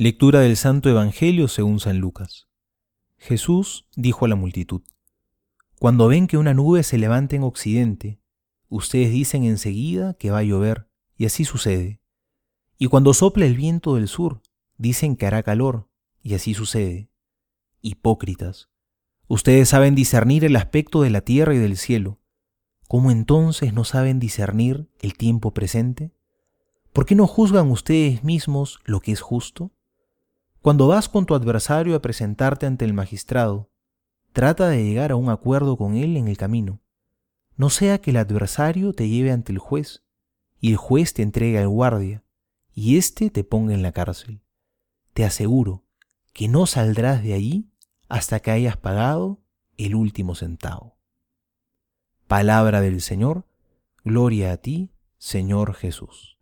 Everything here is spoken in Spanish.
Lectura del Santo Evangelio según San Lucas. Jesús dijo a la multitud, Cuando ven que una nube se levanta en occidente, ustedes dicen enseguida que va a llover, y así sucede. Y cuando sopla el viento del sur, dicen que hará calor, y así sucede. Hipócritas, ustedes saben discernir el aspecto de la tierra y del cielo. ¿Cómo entonces no saben discernir el tiempo presente? ¿Por qué no juzgan ustedes mismos lo que es justo? Cuando vas con tu adversario a presentarte ante el magistrado, trata de llegar a un acuerdo con él en el camino. No sea que el adversario te lleve ante el juez, y el juez te entregue al guardia, y éste te ponga en la cárcel. Te aseguro que no saldrás de allí hasta que hayas pagado el último centavo. Palabra del Señor, gloria a ti, Señor Jesús.